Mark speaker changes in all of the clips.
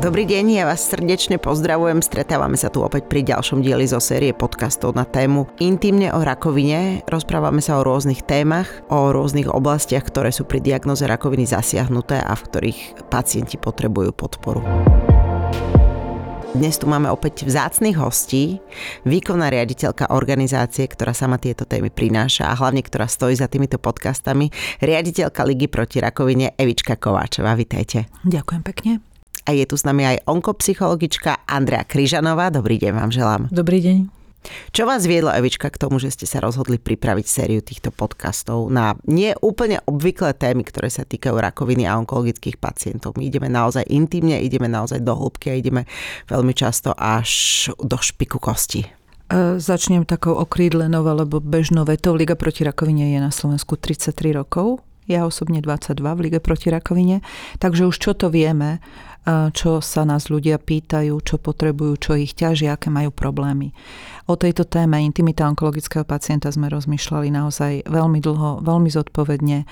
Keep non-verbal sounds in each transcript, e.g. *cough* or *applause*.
Speaker 1: Dobrý deň, ja vás srdečne pozdravujem. Stretávame sa tu opäť pri ďalšom dieli zo série podcastov na tému Intimne o rakovine. Rozprávame sa o rôznych témach, o rôznych oblastiach, ktoré sú pri diagnoze rakoviny zasiahnuté a v ktorých pacienti potrebujú podporu. Dnes tu máme opäť vzácných hostí, výkonná riaditeľka organizácie, ktorá sama tieto témy prináša a hlavne ktorá stojí za týmito podcastami, riaditeľka Ligy proti rakovine Evička Kováčová. Vítajte.
Speaker 2: Ďakujem pekne
Speaker 1: a je tu s nami aj onkopsychologička Andrea Kryžanová. Dobrý deň vám želám.
Speaker 2: Dobrý deň.
Speaker 1: Čo vás viedlo, Evička, k tomu, že ste sa rozhodli pripraviť sériu týchto podcastov na nie úplne obvyklé témy, ktoré sa týkajú rakoviny a onkologických pacientov? My ideme naozaj intimne, ideme naozaj do hĺbky a ideme veľmi často až do špiku kosti.
Speaker 2: E, začnem takou okrídlenou alebo bežnou vetou. Liga proti rakovine je na Slovensku 33 rokov ja osobne 22 v Lige proti rakovine, takže už čo to vieme čo sa nás ľudia pýtajú, čo potrebujú, čo ich ťaží, aké majú problémy. O tejto téme intimita onkologického pacienta sme rozmýšľali naozaj veľmi dlho, veľmi zodpovedne,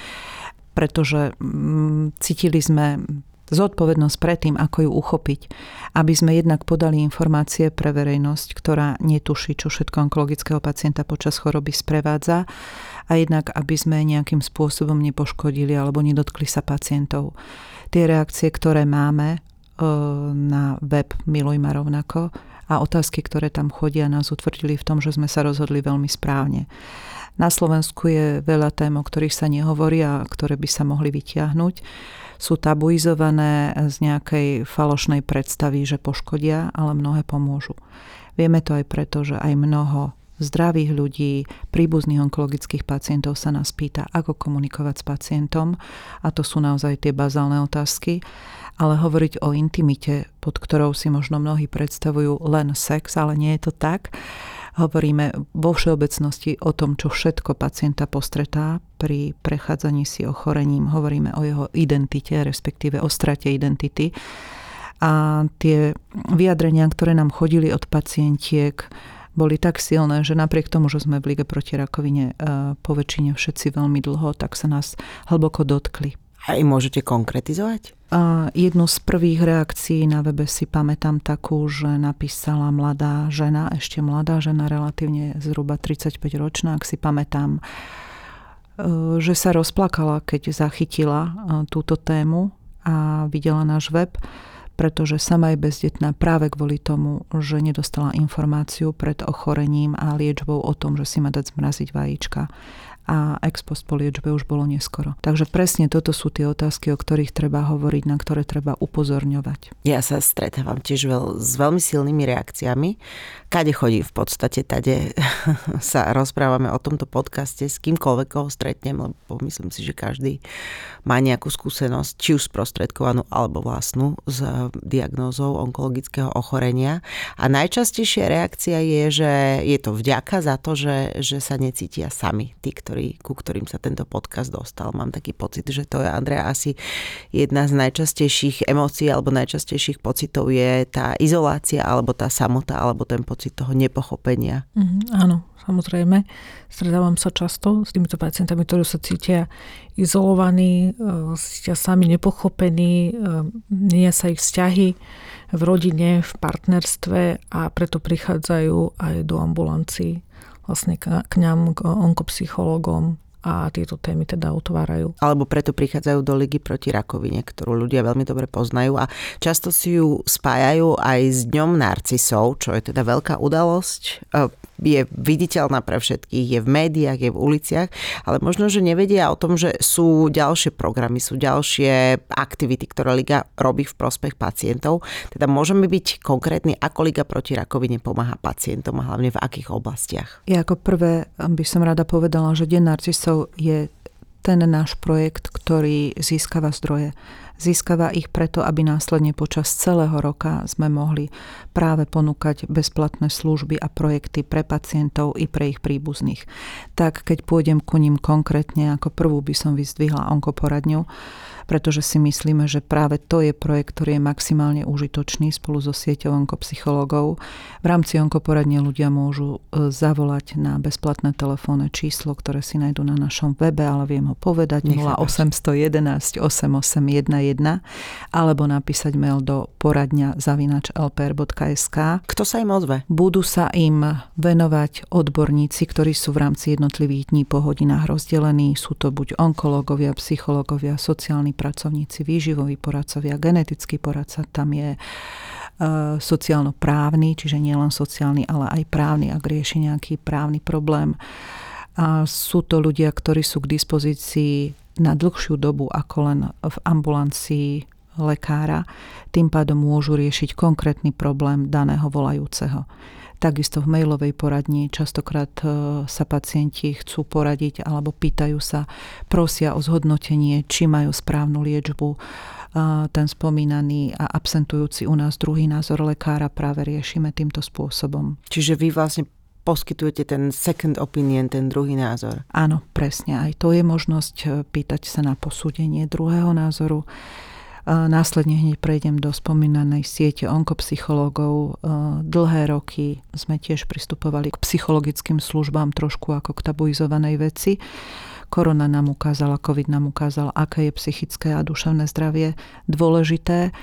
Speaker 2: pretože mm, cítili sme zodpovednosť predtým, ako ju uchopiť, aby sme jednak podali informácie pre verejnosť, ktorá netuší, čo všetko onkologického pacienta počas choroby sprevádza a jednak, aby sme nejakým spôsobom nepoškodili alebo nedotkli sa pacientov tie reakcie, ktoré máme e, na web Miluj ma rovnako a otázky, ktoré tam chodia, nás utvrdili v tom, že sme sa rozhodli veľmi správne. Na Slovensku je veľa tém, o ktorých sa nehovorí a ktoré by sa mohli vytiahnuť. Sú tabuizované z nejakej falošnej predstavy, že poškodia, ale mnohé pomôžu. Vieme to aj preto, že aj mnoho zdravých ľudí, príbuzných onkologických pacientov sa nás pýta, ako komunikovať s pacientom a to sú naozaj tie bazálne otázky. Ale hovoriť o intimite, pod ktorou si možno mnohí predstavujú len sex, ale nie je to tak. Hovoríme vo všeobecnosti o tom, čo všetko pacienta postretá pri prechádzaní si ochorením. Hovoríme o jeho identite, respektíve o strate identity. A tie vyjadrenia, ktoré nám chodili od pacientiek, boli tak silné, že napriek tomu, že sme v Lige proti rakovine e, po väčšine všetci veľmi dlho, tak sa nás hlboko dotkli.
Speaker 1: A im môžete konkretizovať?
Speaker 2: A jednu z prvých reakcií na webe si pamätám takú, že napísala mladá žena, ešte mladá žena, relatívne zhruba 35 ročná, ak si pamätám, e, že sa rozplakala, keď zachytila e, túto tému a videla náš web pretože sama je bezdetná práve kvôli tomu, že nedostala informáciu pred ochorením a liečbou o tom, že si má dať zmraziť vajíčka a ex post po liečbe už bolo neskoro. Takže presne toto sú tie otázky, o ktorých treba hovoriť, na ktoré treba upozorňovať.
Speaker 1: Ja sa stretávam tiež veľ, s veľmi silnými reakciami. Kade chodí v podstate, tade *laughs* sa rozprávame o tomto podcaste s kýmkoľvek, koho stretnem, lebo myslím si, že každý má nejakú skúsenosť, či už sprostredkovanú alebo vlastnú s diagnózou onkologického ochorenia. A najčastejšia reakcia je, že je to vďaka za to, že, že sa necítia sami, tí, ktorí ktorý, ku ktorým sa tento podcast dostal. Mám taký pocit, že to je, Andrea, asi jedna z najčastejších emócií alebo najčastejších pocitov je tá izolácia alebo tá samota alebo ten pocit toho nepochopenia.
Speaker 2: Mm, áno, samozrejme. Stredávam sa často s týmito pacientami, ktorí sa cítia izolovaní, e, cítia sami nepochopení, e, nie sa ich vzťahy v rodine, v partnerstve a preto prichádzajú aj do ambulancií vlastne k, k nám, k onkopsychologom a tieto témy teda utvárajú.
Speaker 1: Alebo preto prichádzajú do ligy proti rakovine, ktorú ľudia veľmi dobre poznajú a často si ju spájajú aj s Dňom narcisov, čo je teda veľká udalosť e, je viditeľná pre všetkých, je v médiách, je v uliciach, ale možno, že nevedia o tom, že sú ďalšie programy, sú ďalšie aktivity, ktoré Liga robí v prospech pacientov. Teda môžeme byť konkrétni, ako Liga proti rakovine pomáha pacientom a hlavne v akých oblastiach.
Speaker 2: Ja ako prvé by som rada povedala, že Deň narcisov je ten náš projekt, ktorý získava zdroje. Získava ich preto, aby následne počas celého roka sme mohli práve ponúkať bezplatné služby a projekty pre pacientov i pre ich príbuzných. Tak keď pôjdem ku ním konkrétne, ako prvú by som vyzdvihla onkoporadňu, pretože si myslíme, že práve to je projekt, ktorý je maximálne užitočný spolu so sieťou onkopsychologov. V rámci onkoporadne ľudia môžu e, zavolať na bezplatné telefónne číslo, ktoré si nájdú na našom webe, ale viem ho povedať. 0811 8811 alebo napísať mail do poradňa zavinač lpr.sk.
Speaker 1: Kto sa im ozve?
Speaker 2: Budú sa im venovať odborníci, ktorí sú v rámci jednotlivých dní po hodinách rozdelení. Sú to buď onkológovia, psychológovia, sociálni pracovníci, výživoví poradcovia, genetický poradca, tam je E, sociálno-právny, čiže nielen sociálny, ale aj právny, ak rieši nejaký právny problém. A sú to ľudia, ktorí sú k dispozícii na dlhšiu dobu ako len v ambulancii lekára, tým pádom môžu riešiť konkrétny problém daného volajúceho. Takisto v mailovej poradni častokrát e, sa pacienti chcú poradiť alebo pýtajú sa, prosia o zhodnotenie, či majú správnu liečbu, ten spomínaný a absentujúci u nás druhý názor lekára práve riešime týmto spôsobom.
Speaker 1: Čiže vy vlastne poskytujete ten second opinion, ten druhý názor.
Speaker 2: Áno, presne. Aj to je možnosť e, pýtať sa na posúdenie druhého názoru. Následne hneď prejdem do spomínanej siete onkopsychológov. E, dlhé roky sme tiež pristupovali k psychologickým službám trošku ako k tabuizovanej veci Korona nám ukázala, COVID nám ukázal, aké je psychické a duševné zdravie dôležité.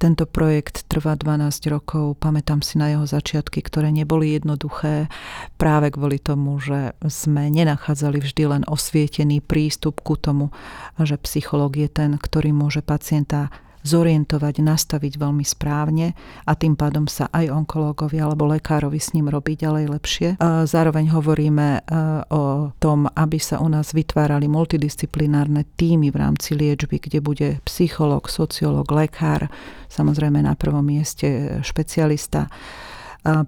Speaker 2: Tento projekt trvá 12 rokov, pamätám si na jeho začiatky, ktoré neboli jednoduché práve kvôli tomu, že sme nenachádzali vždy len osvietený prístup ku tomu, že psychológ je ten, ktorý môže pacienta zorientovať, nastaviť veľmi správne a tým pádom sa aj onkológovia alebo lekárovi s ním robí ďalej lepšie. Zároveň hovoríme e, o tom, aby sa u nás vytvárali multidisciplinárne týmy v rámci liečby, kde bude psychológ, sociológ, lekár, samozrejme na prvom mieste špecialista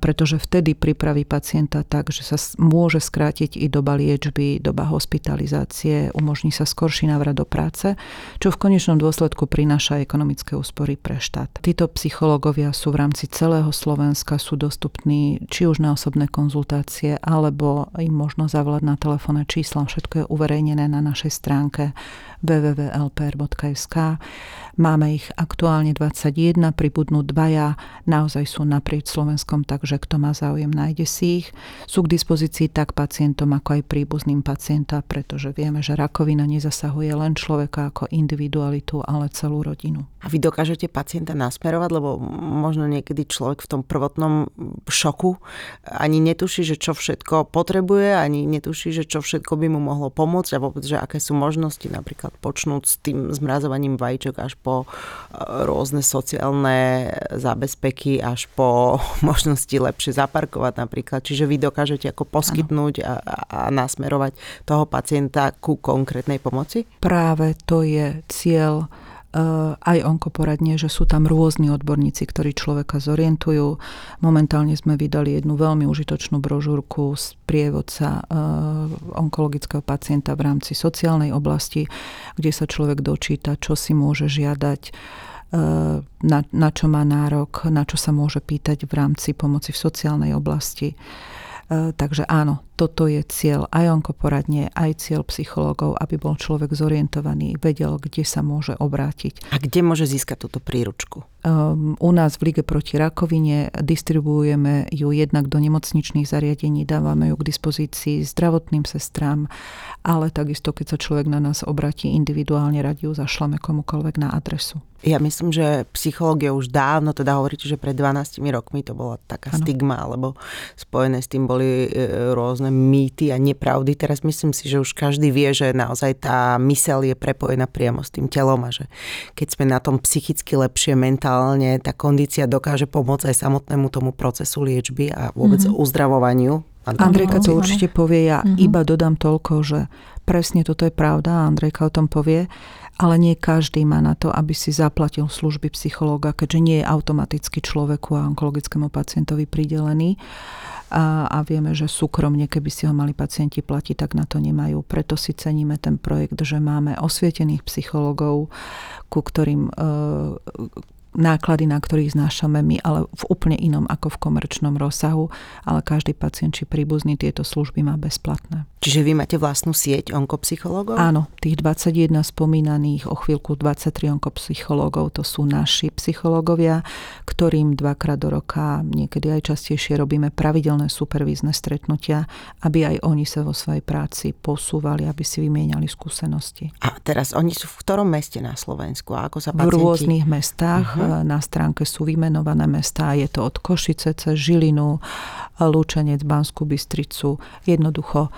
Speaker 2: pretože vtedy pripraví pacienta tak, že sa môže skrátiť i doba liečby, doba hospitalizácie, umožní sa skorší návrat do práce, čo v konečnom dôsledku prináša ekonomické úspory pre štát. Títo psychológovia sú v rámci celého Slovenska, sú dostupní či už na osobné konzultácie, alebo im možno zavolať na telefónne čísla. Všetko je uverejnené na našej stránke www.lpr.sk. Máme ich aktuálne 21, pribudnú dvaja, naozaj sú naprieč Slovenskom, takže kto má záujem, nájde si ich. Sú k dispozícii tak pacientom, ako aj príbuzným pacienta, pretože vieme, že rakovina nezasahuje len človeka ako individualitu, ale celú rodinu.
Speaker 1: A vy dokážete pacienta nasmerovať, lebo možno niekedy človek v tom prvotnom šoku ani netuší, že čo všetko potrebuje, ani netuší, že čo všetko by mu mohlo pomôcť a vôbec, že aké sú možnosti napríklad počnúť s tým zmrazovaním vajíčok až po e, rôzne sociálne zabezpeky až po *laughs* možnosti lepšie zaparkovať napríklad. Čiže vy dokážete ako poskytnúť a, a nasmerovať toho pacienta ku konkrétnej pomoci?
Speaker 2: Práve to je cieľ Eh, aj onkoporadne, že sú tam rôzni odborníci, ktorí človeka zorientujú. Momentálne sme vydali jednu veľmi užitočnú brožúrku z prievodca eh, onkologického pacienta v rámci sociálnej oblasti, kde sa človek dočíta, čo si môže žiadať, eh, na, na čo má nárok, na čo sa môže pýtať v rámci pomoci v sociálnej oblasti. Takže áno, toto je cieľ aj onkoporadne, aj cieľ psychológov, aby bol človek zorientovaný, vedel, kde sa môže obrátiť.
Speaker 1: A kde môže získať túto príručku?
Speaker 2: Um, u nás v Lige proti rakovine distribuujeme ju jednak do nemocničných zariadení, dávame ju k dispozícii zdravotným sestrám, ale takisto, keď sa človek na nás obratí individuálne, radi ju zašleme komukoľvek na adresu.
Speaker 1: Ja myslím, že psychológia už dávno, teda hovoríte, že pred 12 rokmi to bola taká ano. stigma, alebo spojené s tým boli e, rôzne rôzne mýty a nepravdy. Teraz myslím si, že už každý vie, že naozaj tá mysel je prepojená priamo s tým telom a že keď sme na tom psychicky lepšie mentálne, tá kondícia dokáže pomôcť aj samotnému tomu procesu liečby a vôbec mm-hmm. uzdravovaniu.
Speaker 2: Andrejka to určite povie, ja mm-hmm. iba dodám toľko, že presne toto je pravda, Andrejka o tom povie, ale nie každý má na to, aby si zaplatil služby psychológa, keďže nie je automaticky človeku a onkologickému pacientovi pridelený a, a vieme, že súkromne, keby si ho mali pacienti platiť, tak na to nemajú. Preto si ceníme ten projekt, že máme osvietených psychologov, ku ktorým, e, náklady, na ktorých znášame my, ale v úplne inom ako v komerčnom rozsahu, ale každý pacient či príbuzný tieto služby má bezplatné.
Speaker 1: Čiže vy máte vlastnú sieť onkopsychológov?
Speaker 2: Áno, tých 21 spomínaných, o chvíľku 23 onkopsychológov, to sú naši psychológovia, ktorým dvakrát do roka, niekedy aj častejšie robíme pravidelné supervízne stretnutia, aby aj oni sa vo svojej práci posúvali, aby si vymieniali skúsenosti.
Speaker 1: A teraz oni sú v ktorom meste na Slovensku? A ako sa
Speaker 2: pacienti... V rôznych mestách. Uh-huh. Na stránke sú vymenované mestá. Je to od Košice cez Žilinu, Lúčenec, Banskú Bystricu. Jednoducho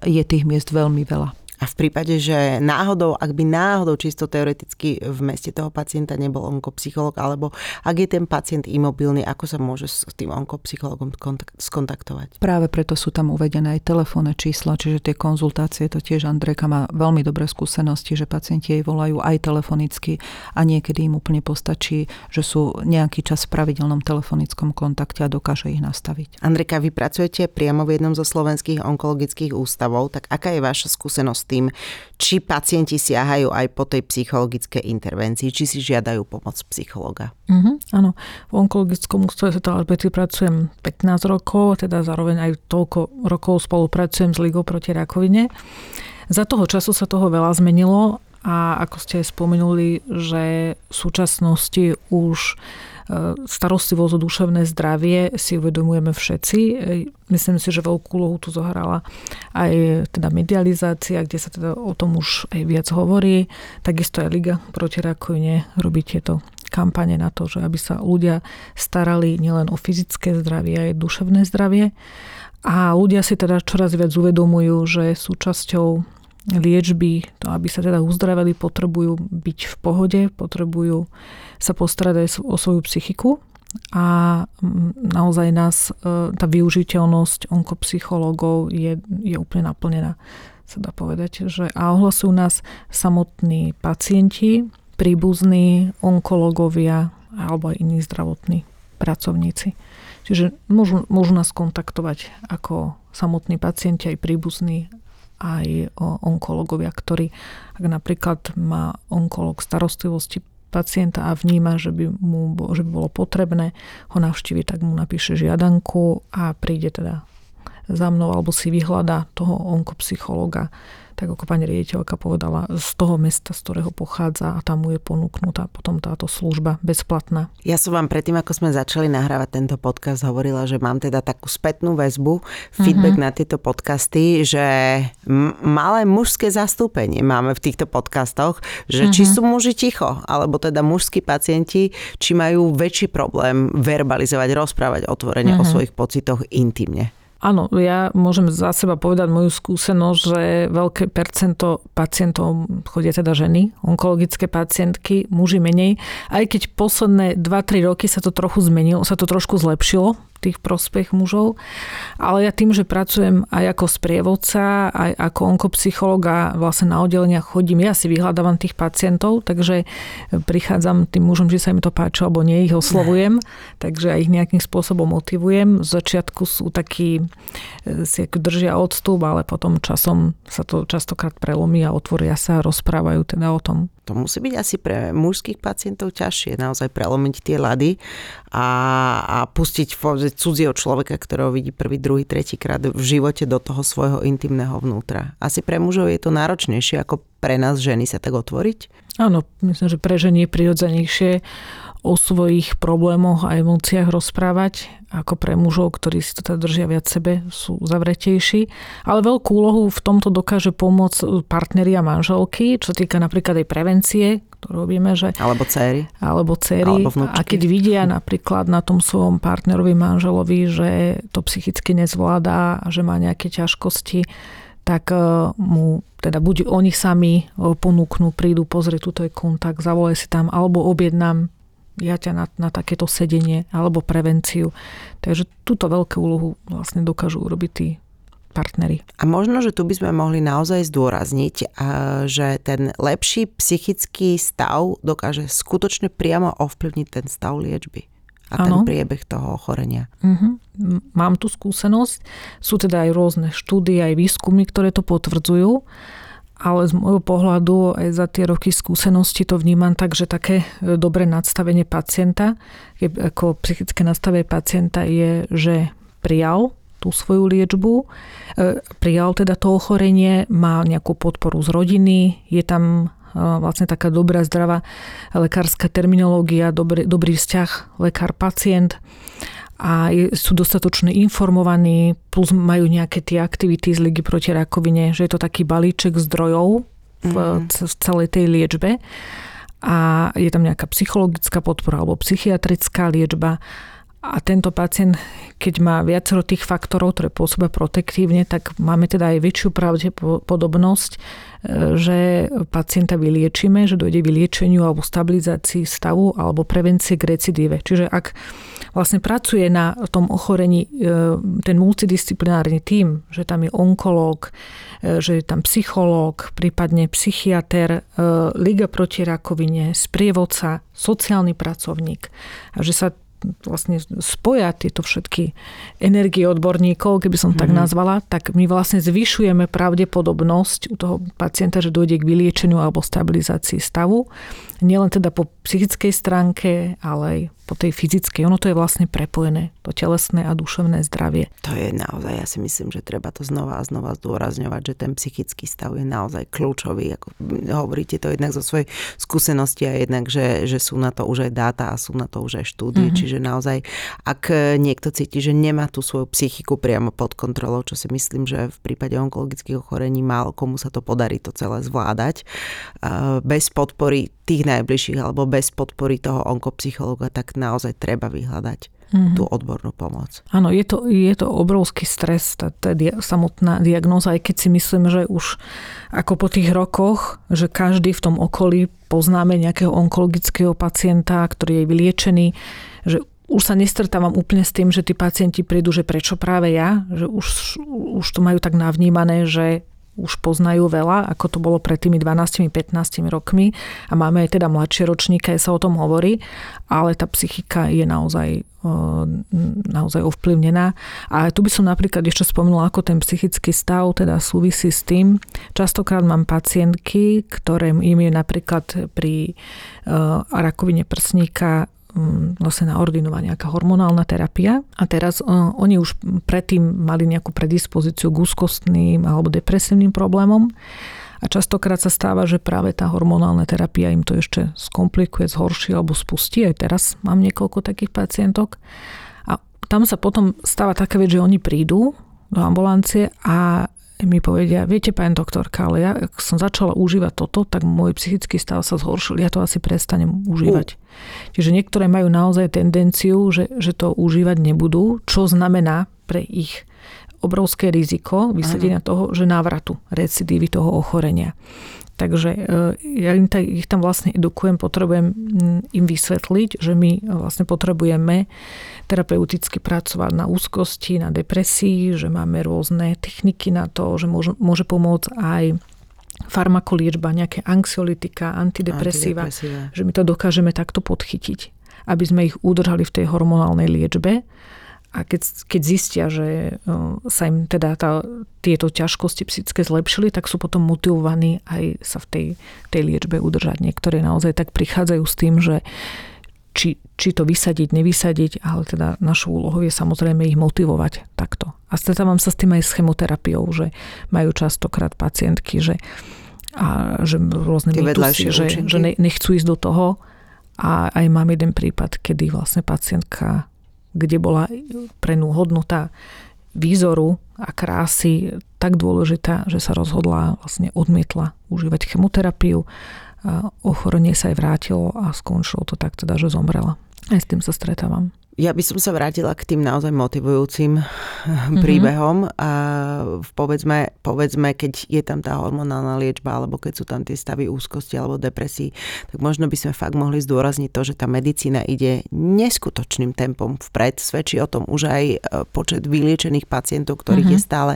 Speaker 2: je tých miest veľmi veľa.
Speaker 1: A v prípade, že náhodou, ak by náhodou čisto teoreticky v meste toho pacienta nebol onkopsycholog, alebo ak je ten pacient imobilný, ako sa môže s tým onkopsychologom skontaktovať?
Speaker 2: Práve preto sú tam uvedené aj telefónne čísla, čiže tie konzultácie, to tiež Andrejka má veľmi dobré skúsenosti, že pacienti jej volajú aj telefonicky a niekedy im úplne postačí, že sú nejaký čas v pravidelnom telefonickom kontakte a dokáže ich nastaviť.
Speaker 1: Andrejka, vy pracujete priamo v jednom zo slovenských onkologických ústavov, tak aká je vaša skúsenosť tým, či pacienti siahajú aj po tej psychologickej intervencii, či si žiadajú pomoc psychologa.
Speaker 3: Mm-hmm, áno, v onkologickom ústave sa Alberty pracujem 15 rokov, teda zároveň aj toľko rokov spolupracujem s Ligou proti rakovine. Za toho času sa toho veľa zmenilo a ako ste spomenuli, že v súčasnosti už starostlivosť o duševné zdravie si uvedomujeme všetci. Myslím si, že veľkú úlohu tu zohrala aj teda medializácia, kde sa teda o tom už aj viac hovorí. Takisto aj Liga proti rakovine robí tieto kampane na to, že aby sa ľudia starali nielen o fyzické zdravie, aj duševné zdravie. A ľudia si teda čoraz viac uvedomujú, že súčasťou liečby, to aby sa teda uzdravili, potrebujú byť v pohode, potrebujú sa postarať o svoju psychiku a naozaj nás e, tá využiteľnosť onkopsychológov je, je úplne naplnená, sa dá povedať. Že, a ohlasujú nás samotní pacienti, príbuzní, onkológovia alebo aj iní zdravotní pracovníci. Čiže môžu, môžu nás kontaktovať ako samotní pacienti, aj príbuzní, aj onkológovia, ktorí, ak napríklad má onkológ starostlivosti pacienta a vníma, že by, mu, že by bolo potrebné ho navštíviť, tak mu napíše žiadanku a príde teda za mnou alebo si vyhľada toho onkopsychologa tak ako pani riaditeľka povedala, z toho mesta, z ktorého pochádza a tam mu je ponúknutá potom táto služba bezplatná.
Speaker 1: Ja som vám predtým, ako sme začali nahrávať tento podcast, hovorila, že mám teda takú spätnú väzbu, feedback mm-hmm. na tieto podcasty, že malé mužské zastúpenie máme v týchto podcastoch, že mm-hmm. či mhm. sú muži ticho, alebo teda mužskí pacienti, či majú väčší problém verbalizovať, rozprávať otvorene mm-hmm. o mhm. svojich pocitoch intimne.
Speaker 3: Áno, ja môžem za seba povedať moju skúsenosť, že veľké percento pacientov chodia teda ženy, onkologické pacientky, muži menej. Aj keď posledné 2-3 roky sa to trochu zmenilo, sa to trošku zlepšilo, tých prospech mužov. Ale ja tým, že pracujem aj ako sprievodca, aj ako onkopsycholog a vlastne na oddeleniach chodím, ja si vyhľadávam tých pacientov, takže prichádzam tým mužom, že sa im to páči, alebo nie, ich oslovujem, takže aj ich nejakým spôsobom motivujem. Z začiatku sú takí, e, si držia odstup, ale potom časom sa to častokrát prelomí a otvoria sa a rozprávajú teda o tom.
Speaker 1: To musí byť asi pre mužských pacientov ťažšie naozaj prelomiť tie lady a, a pustiť cudzieho človeka, ktorého vidí prvý, druhý, tretí krát v živote do toho svojho intimného vnútra. Asi pre mužov je to náročnejšie ako pre nás ženy sa tak otvoriť?
Speaker 3: Áno, myslím, že pre ženy je prirodzenejšie o svojich problémoch a emóciách rozprávať, ako pre mužov, ktorí si to teda držia viac sebe, sú zavretejší. Ale veľkú úlohu v tomto dokáže pomôcť partneri a manželky, čo týka napríklad aj prevencie, ktorú robíme, že...
Speaker 1: Alebo céry.
Speaker 3: Alebo céry. Alebo a keď vidia napríklad na tom svojom partnerovi, manželovi, že to psychicky nezvládá a že má nejaké ťažkosti, tak e, mu teda buď oni sami e, ponúknú, prídu, pozrieť, tuto je kontakt, zavolaj si tam, alebo objednám ja ťa na, na takéto sedenie alebo prevenciu. Takže túto veľkú úlohu vlastne dokážu urobiť tí partnery.
Speaker 1: A možno, že tu by sme mohli naozaj zdôrazniť, že ten lepší psychický stav dokáže skutočne priamo ovplyvniť ten stav liečby a ano. ten priebeh toho ochorenia.
Speaker 3: Uh-huh. Mám tu skúsenosť. Sú teda aj rôzne štúdie, aj výskumy, ktoré to potvrdzujú. ale z môjho pohľadu aj za tie roky skúsenosti to vnímam tak, že také e, dobré nadstavenie pacienta, ako psychické nastavenie pacienta je, že prijal tú svoju liečbu, e, prijal teda to ochorenie, má nejakú podporu z rodiny, je tam vlastne taká dobrá, zdravá lekárska terminológia, dobrý, dobrý vzťah lekár-pacient a sú dostatočne informovaní, plus majú nejaké tie aktivity z Ligy proti rakovine, že je to taký balíček zdrojov v, mm. v celej tej liečbe. A je tam nejaká psychologická podpora alebo psychiatrická liečba a tento pacient, keď má viacero tých faktorov, ktoré pôsobia protektívne, tak máme teda aj väčšiu pravdepodobnosť, e, že pacienta vyliečíme, že dojde k vyliečeniu alebo stabilizácii stavu alebo prevencie k recidíve. Čiže ak vlastne pracuje na tom ochorení e, ten multidisciplinárny tím, že tam je onkológ, e, že je tam psychológ, prípadne psychiatr, Liga proti rakovine, sprievodca, sociálny pracovník a že sa vlastne spoja tieto všetky energie odborníkov, keby som mm-hmm. tak mhm. nazvala, tak my vlastne zvyšujeme pravdepodobnosť u toho pacienta, že dojde k vyliečeniu alebo stabilizácii stavu. Nielen teda po psychickej stránke, ale aj po tej fyzickej. Ono to je vlastne prepojené, to telesné a duševné zdravie.
Speaker 1: To je naozaj, ja si myslím, že treba to znova a znova zdôrazňovať, že ten psychický stav je naozaj kľúčový. Ako hovoríte to jednak zo svojej skúsenosti a jednak, že, že sú na to už aj dáta a sú na to už aj štúdie. Mm-hmm. Čiže naozaj, ak niekto cíti, že nemá tú svoju psychiku priamo pod kontrolou, čo si myslím, že v prípade onkologických ochorení málo komu sa to podarí to celé zvládať, bez podpory tých najbližších alebo bez podpory toho onkopsychologa, tak naozaj treba vyhľadať mm-hmm. tú odbornú pomoc.
Speaker 3: Áno, je to, je to obrovský stres, tá, tá dia, samotná diagnóza, aj keď si myslím, že už ako po tých rokoch, že každý v tom okolí poznáme nejakého onkologického pacienta, ktorý je vyliečený, že už sa nestretávam úplne s tým, že tí pacienti prídu, že prečo práve ja, že už, už to majú tak navnímané, že už poznajú veľa, ako to bolo pred tými 12-15 rokmi a máme aj teda mladšie ročníky, aj sa o tom hovorí, ale tá psychika je naozaj, naozaj ovplyvnená. A tu by som napríklad ešte spomenula, ako ten psychický stav teda súvisí s tým. Častokrát mám pacientky, ktoré im je napríklad pri rakovine prsníka vlastne naordinovaná nejaká hormonálna terapia. A teraz uh, oni už predtým mali nejakú predispozíciu k úzkostným alebo depresívnym problémom. A častokrát sa stáva, že práve tá hormonálna terapia im to ešte skomplikuje, zhorší alebo spustí. Aj teraz mám niekoľko takých pacientok. A tam sa potom stáva taká vec, že oni prídu do ambulancie a mi povedia, viete, pani doktorka, ale ja ak som začala užívať toto, tak môj psychický stav sa zhoršil, ja to asi prestanem užívať. Uh. Čiže niektoré majú naozaj tendenciu, že, že to užívať nebudú, čo znamená pre ich obrovské riziko vysadenia toho, že návratu recidívy toho ochorenia. Takže e, ja im ich tam vlastne edukujem, potrebujem im vysvetliť, že my vlastne potrebujeme terapeuticky pracovať na úzkosti, na depresii, že máme rôzne techniky na to, že môže, môže pomôcť aj farmakoliečba, nejaké anxiolitika, antidepresíva, antidepresíva, že my to dokážeme takto podchytiť, aby sme ich udržali v tej hormonálnej liečbe a keď, keď zistia, že sa im teda tá, tieto ťažkosti psychické zlepšili, tak sú potom motivovaní aj sa v tej, tej liečbe udržať. Niektoré naozaj tak prichádzajú s tým, že či, či to vysadiť, nevysadiť, ale teda našou úlohou je samozrejme ich motivovať takto. A stretávam sa s tým aj s chemoterapiou, že majú častokrát pacientky, že, a, že rôzne mýtusy, že, že nechcú ísť do toho. A aj mám jeden prípad, kedy vlastne pacientka kde bola pre ňu hodnota výzoru a krásy tak dôležitá, že sa rozhodla, vlastne odmietla užívať chemoterapiu. Ochorenie sa aj vrátilo a skončilo to tak teda, že zomrela. Aj s tým sa stretávam.
Speaker 1: Ja by som sa vrátila k tým naozaj motivujúcim mm-hmm. príbehom a povedzme, povedzme, keď je tam tá hormonálna liečba alebo keď sú tam tie stavy úzkosti alebo depresí, tak možno by sme fakt mohli zdôrazniť to, že tá medicína ide neskutočným tempom vpred. Svedčí o tom už aj e, počet vyliečených pacientov, ktorých mm-hmm. je stále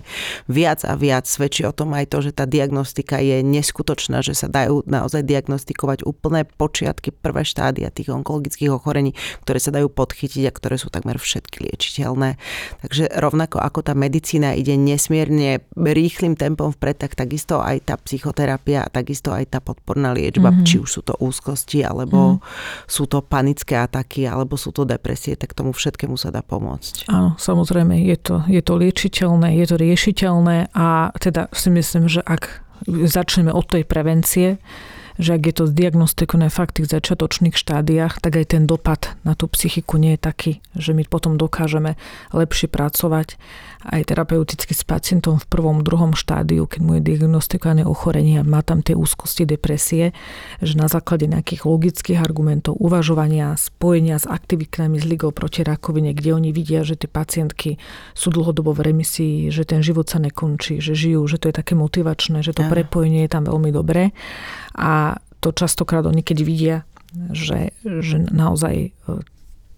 Speaker 1: viac a viac. Svedčí o tom aj to, že tá diagnostika je neskutočná, že sa dajú naozaj diagnostikovať úplné počiatky, prvé štádia tých onkologických ochorení, ktoré sa dajú podchytiť a ktoré sú takmer všetky liečiteľné. Takže rovnako ako tá medicína ide nesmierne rýchlým tempom vpred, tak takisto aj tá psychoterapia a takisto aj tá podporná liečba, mm-hmm. či už sú to úzkosti, alebo mm-hmm. sú to panické ataky, alebo sú to depresie, tak tomu všetkému sa dá pomôcť.
Speaker 3: Áno, samozrejme, je to, je to liečiteľné, je to riešiteľné a teda si myslím, že ak začneme od tej prevencie, že ak je to zdiagnostikované fakt v tých začiatočných štádiách, tak aj ten dopad na tú psychiku nie je taký, že my potom dokážeme lepšie pracovať. Aj terapeuticky s pacientom v prvom, druhom štádiu, keď mu je diagnostikované ochorenie a má tam tie úzkosti, depresie, že na základe nejakých logických argumentov, uvažovania, spojenia s aktivitami z ligou proti rakovine, kde oni vidia, že tie pacientky sú dlhodobo v remisii, že ten život sa nekončí, že žijú, že to je také motivačné, že to prepojenie je tam veľmi dobré a to častokrát oni keď vidia, že, že naozaj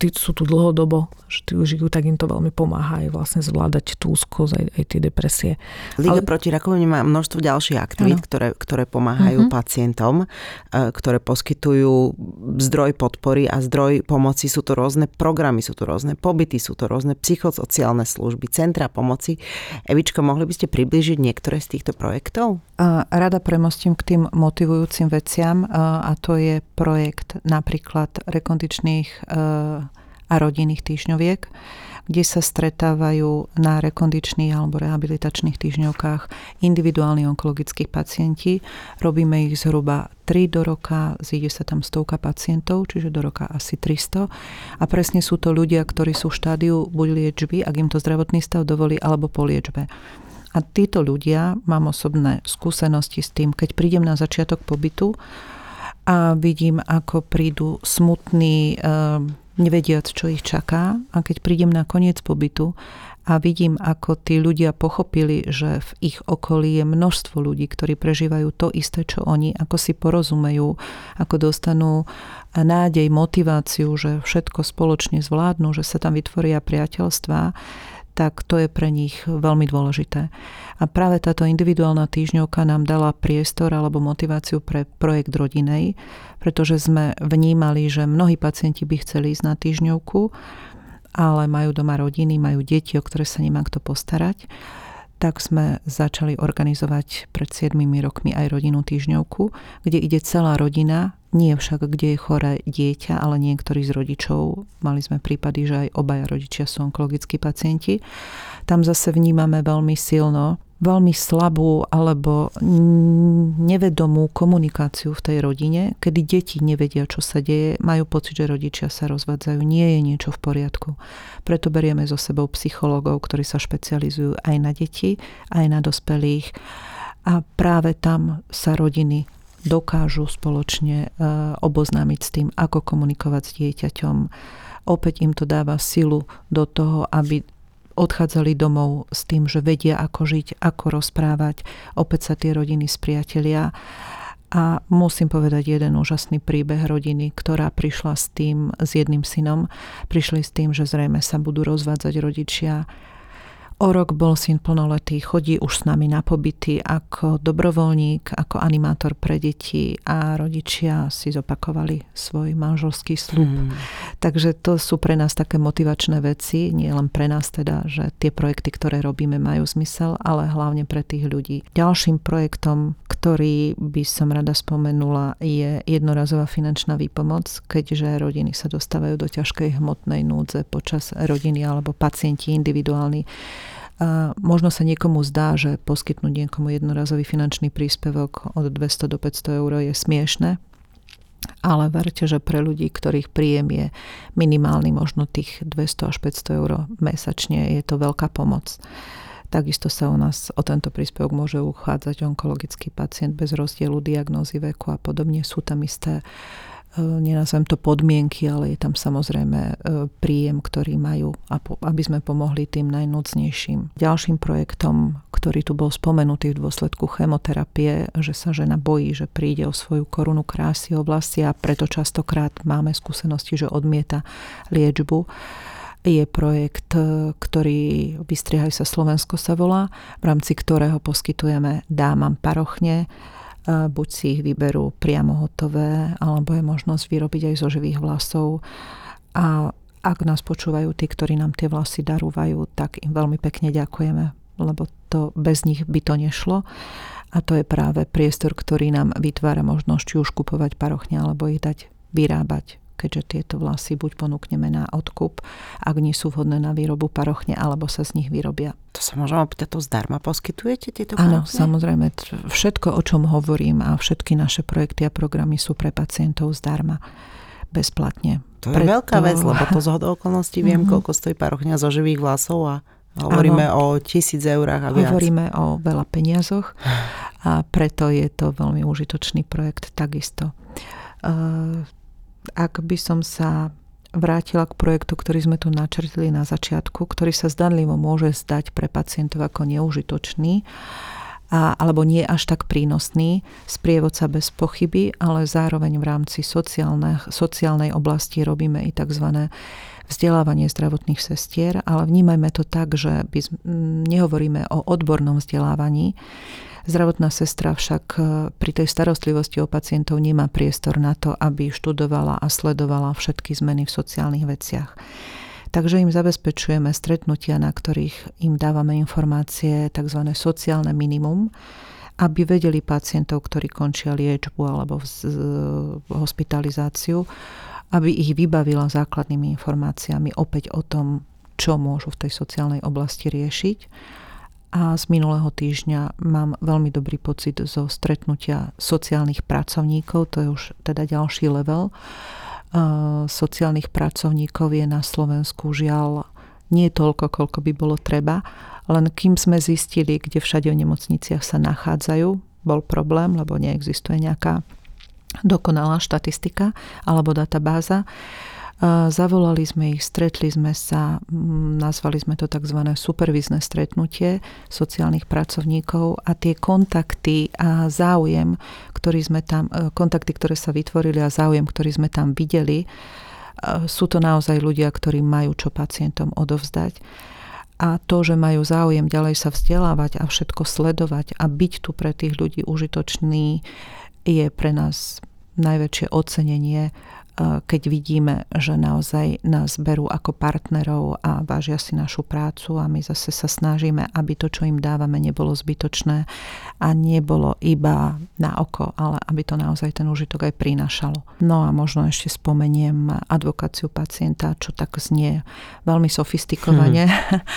Speaker 3: tí sú tu dlhodobo, že tí už žijú, tak im to veľmi pomáha aj vlastne zvládať tú úzkosť, aj, aj tie depresie.
Speaker 1: Liga Ale... proti rakovine má množstvo ďalších aktivít, ktoré, ktoré pomáhajú mm-hmm. pacientom, e, ktoré poskytujú zdroj podpory a zdroj pomoci. Sú to rôzne programy, sú to rôzne pobyty, sú to rôzne psychosociálne služby, centra pomoci. Evičko, mohli by ste približiť niektoré z týchto projektov?
Speaker 2: Rada premostím k tým motivujúcim veciam a to je projekt napríklad rekondičných e, a rodinných týždňoviek, kde sa stretávajú na rekondičných alebo rehabilitačných týždňovkách individuálni onkologickí pacienti. Robíme ich zhruba 3 do roka, zíde sa tam stovka pacientov, čiže do roka asi 300. A presne sú to ľudia, ktorí sú v štádiu buď liečby, ak im to zdravotný stav dovolí, alebo po liečbe. A títo ľudia, mám osobné skúsenosti s tým, keď prídem na začiatok pobytu a vidím, ako prídu smutní, nevediac, čo ich čaká. A keď prídem na koniec pobytu a vidím, ako tí ľudia pochopili, že v ich okolí je množstvo ľudí, ktorí prežívajú to isté, čo oni, ako si porozumejú, ako dostanú nádej, motiváciu, že všetko spoločne zvládnu, že sa tam vytvoria priateľstva, tak to je pre nich veľmi dôležité. A práve táto individuálna týždňovka nám dala priestor alebo motiváciu pre projekt rodinej, pretože sme vnímali, že mnohí pacienti by chceli ísť na týždňovku, ale majú doma rodiny, majú deti, o ktoré sa nemá kto postarať tak sme začali organizovať pred 7 rokmi aj rodinu týždňovku, kde ide celá rodina, nie však kde je choré dieťa, ale niektorí z rodičov. Mali sme prípady, že aj obaja rodičia sú onkologickí pacienti. Tam zase vnímame veľmi silno veľmi slabú alebo nevedomú komunikáciu v tej rodine, kedy deti nevedia, čo sa deje, majú pocit, že rodičia sa rozvádzajú. Nie je niečo v poriadku. Preto berieme so sebou psychológov, ktorí sa špecializujú aj na deti, aj na dospelých. A práve tam sa rodiny dokážu spoločne e, oboznámiť s tým, ako komunikovať s dieťaťom. Opäť im to dáva silu do toho, aby odchádzali domov s tým, že vedia, ako žiť, ako rozprávať. Opäť sa tie rodiny spriatelia. A musím povedať jeden úžasný príbeh rodiny, ktorá prišla s tým, s jedným synom. Prišli s tým, že zrejme sa budú rozvádzať rodičia O rok bol syn plnoletý, chodí už s nami na pobyty ako dobrovoľník, ako animátor pre deti a rodičia si zopakovali svoj manželský slub. Hmm. Takže to sú pre nás také motivačné veci, nie len pre nás teda, že tie projekty, ktoré robíme, majú zmysel, ale hlavne pre tých ľudí. Ďalším projektom, ktorý by som rada spomenula, je jednorazová finančná výpomoc, keďže rodiny sa dostávajú do ťažkej hmotnej núdze počas rodiny alebo pacienti individuálni možno sa niekomu zdá, že poskytnúť niekomu jednorazový finančný príspevok od 200 do 500 eur je smiešne, ale verte, že pre ľudí, ktorých príjem je minimálny, možno tých 200 až 500 eur mesačne, je to veľká pomoc. Takisto sa u nás o tento príspevok môže uchádzať onkologický pacient bez rozdielu diagnózy veku a podobne. Sú tam isté E, nenazvem to podmienky, ale je tam samozrejme e, príjem, ktorý majú, aby sme pomohli tým najnúcnejším. Ďalším projektom, ktorý tu bol spomenutý v dôsledku chemoterapie, že sa žena bojí, že príde o svoju korunu krásy oblasti a preto častokrát máme skúsenosti, že odmieta liečbu je projekt, e, ktorý Vystriehaj sa Slovensko sa volá, v rámci ktorého poskytujeme dámam parochne buď si ich vyberú priamo hotové, alebo je možnosť vyrobiť aj zo živých vlasov. A ak nás počúvajú tí, ktorí nám tie vlasy darúvajú, tak im veľmi pekne ďakujeme, lebo to bez nich by to nešlo. A to je práve priestor, ktorý nám vytvára možnosť už kupovať parochne alebo ich dať vyrábať keďže tieto vlasy buď ponúkneme na odkup, ak nie sú vhodné na výrobu parochne, alebo sa z nich vyrobia.
Speaker 1: To sa môžem opýtať, to zdarma poskytujete tieto
Speaker 2: parochne? Áno, samozrejme. Všetko, o čom hovorím a všetky naše projekty a programy sú pre pacientov zdarma bezplatne.
Speaker 1: To je Preto... veľká vec, lebo to z okolností viem, mm-hmm. koľko stojí parochňa zo živých vlasov a hovoríme ano, o tisíc eurách a viac.
Speaker 2: Hovoríme o veľa peniazoch a preto je to veľmi užitočný projekt takisto. Ak by som sa vrátila k projektu, ktorý sme tu načrtili na začiatku, ktorý sa zdanlivo môže zdať pre pacientov ako neužitočný, a, alebo nie až tak prínosný, sprievodca bez pochyby, ale zároveň v rámci sociálne, sociálnej oblasti robíme i tzv. vzdelávanie zdravotných sestier, ale vnímajme to tak, že by, nehovoríme o odbornom vzdelávaní, Zdravotná sestra však e, pri tej starostlivosti o pacientov nemá priestor na to, aby študovala a sledovala všetky zmeny v sociálnych veciach. Takže im zabezpečujeme stretnutia, na ktorých im dávame informácie, tzv. sociálne minimum, aby vedeli pacientov, ktorí končia liečbu alebo hospitalizáciu, aby ich vybavila základnými informáciami opäť o tom, čo môžu v tej sociálnej oblasti riešiť a z minulého týždňa mám veľmi dobrý pocit zo stretnutia sociálnych pracovníkov, to je už teda ďalší level. Sociálnych pracovníkov je na Slovensku žiaľ nie toľko, koľko by bolo treba, len kým sme zistili, kde všade v nemocniciach sa nachádzajú, bol problém, lebo neexistuje nejaká dokonalá štatistika alebo databáza. Zavolali sme ich, stretli sme sa, nazvali sme to tzv. supervizné stretnutie sociálnych pracovníkov a tie kontakty a záujem, ktorý sme tam, e, kontakty, ktoré sa vytvorili a záujem, ktorý sme tam videli, e, sú to naozaj ľudia, ktorí majú čo pacientom odovzdať. A to, že majú záujem ďalej sa vzdelávať a všetko sledovať a byť tu pre tých ľudí užitočný, je pre nás najväčšie ocenenie keď vidíme, že naozaj nás berú ako partnerov a vážia si našu prácu a my zase sa snažíme, aby to, čo im dávame, nebolo zbytočné a nebolo iba na oko, ale aby to naozaj ten užitok aj prinášalo. No a možno ešte spomeniem advokáciu pacienta, čo tak znie veľmi sofistikovane. Hmm. *laughs*